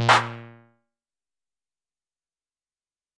you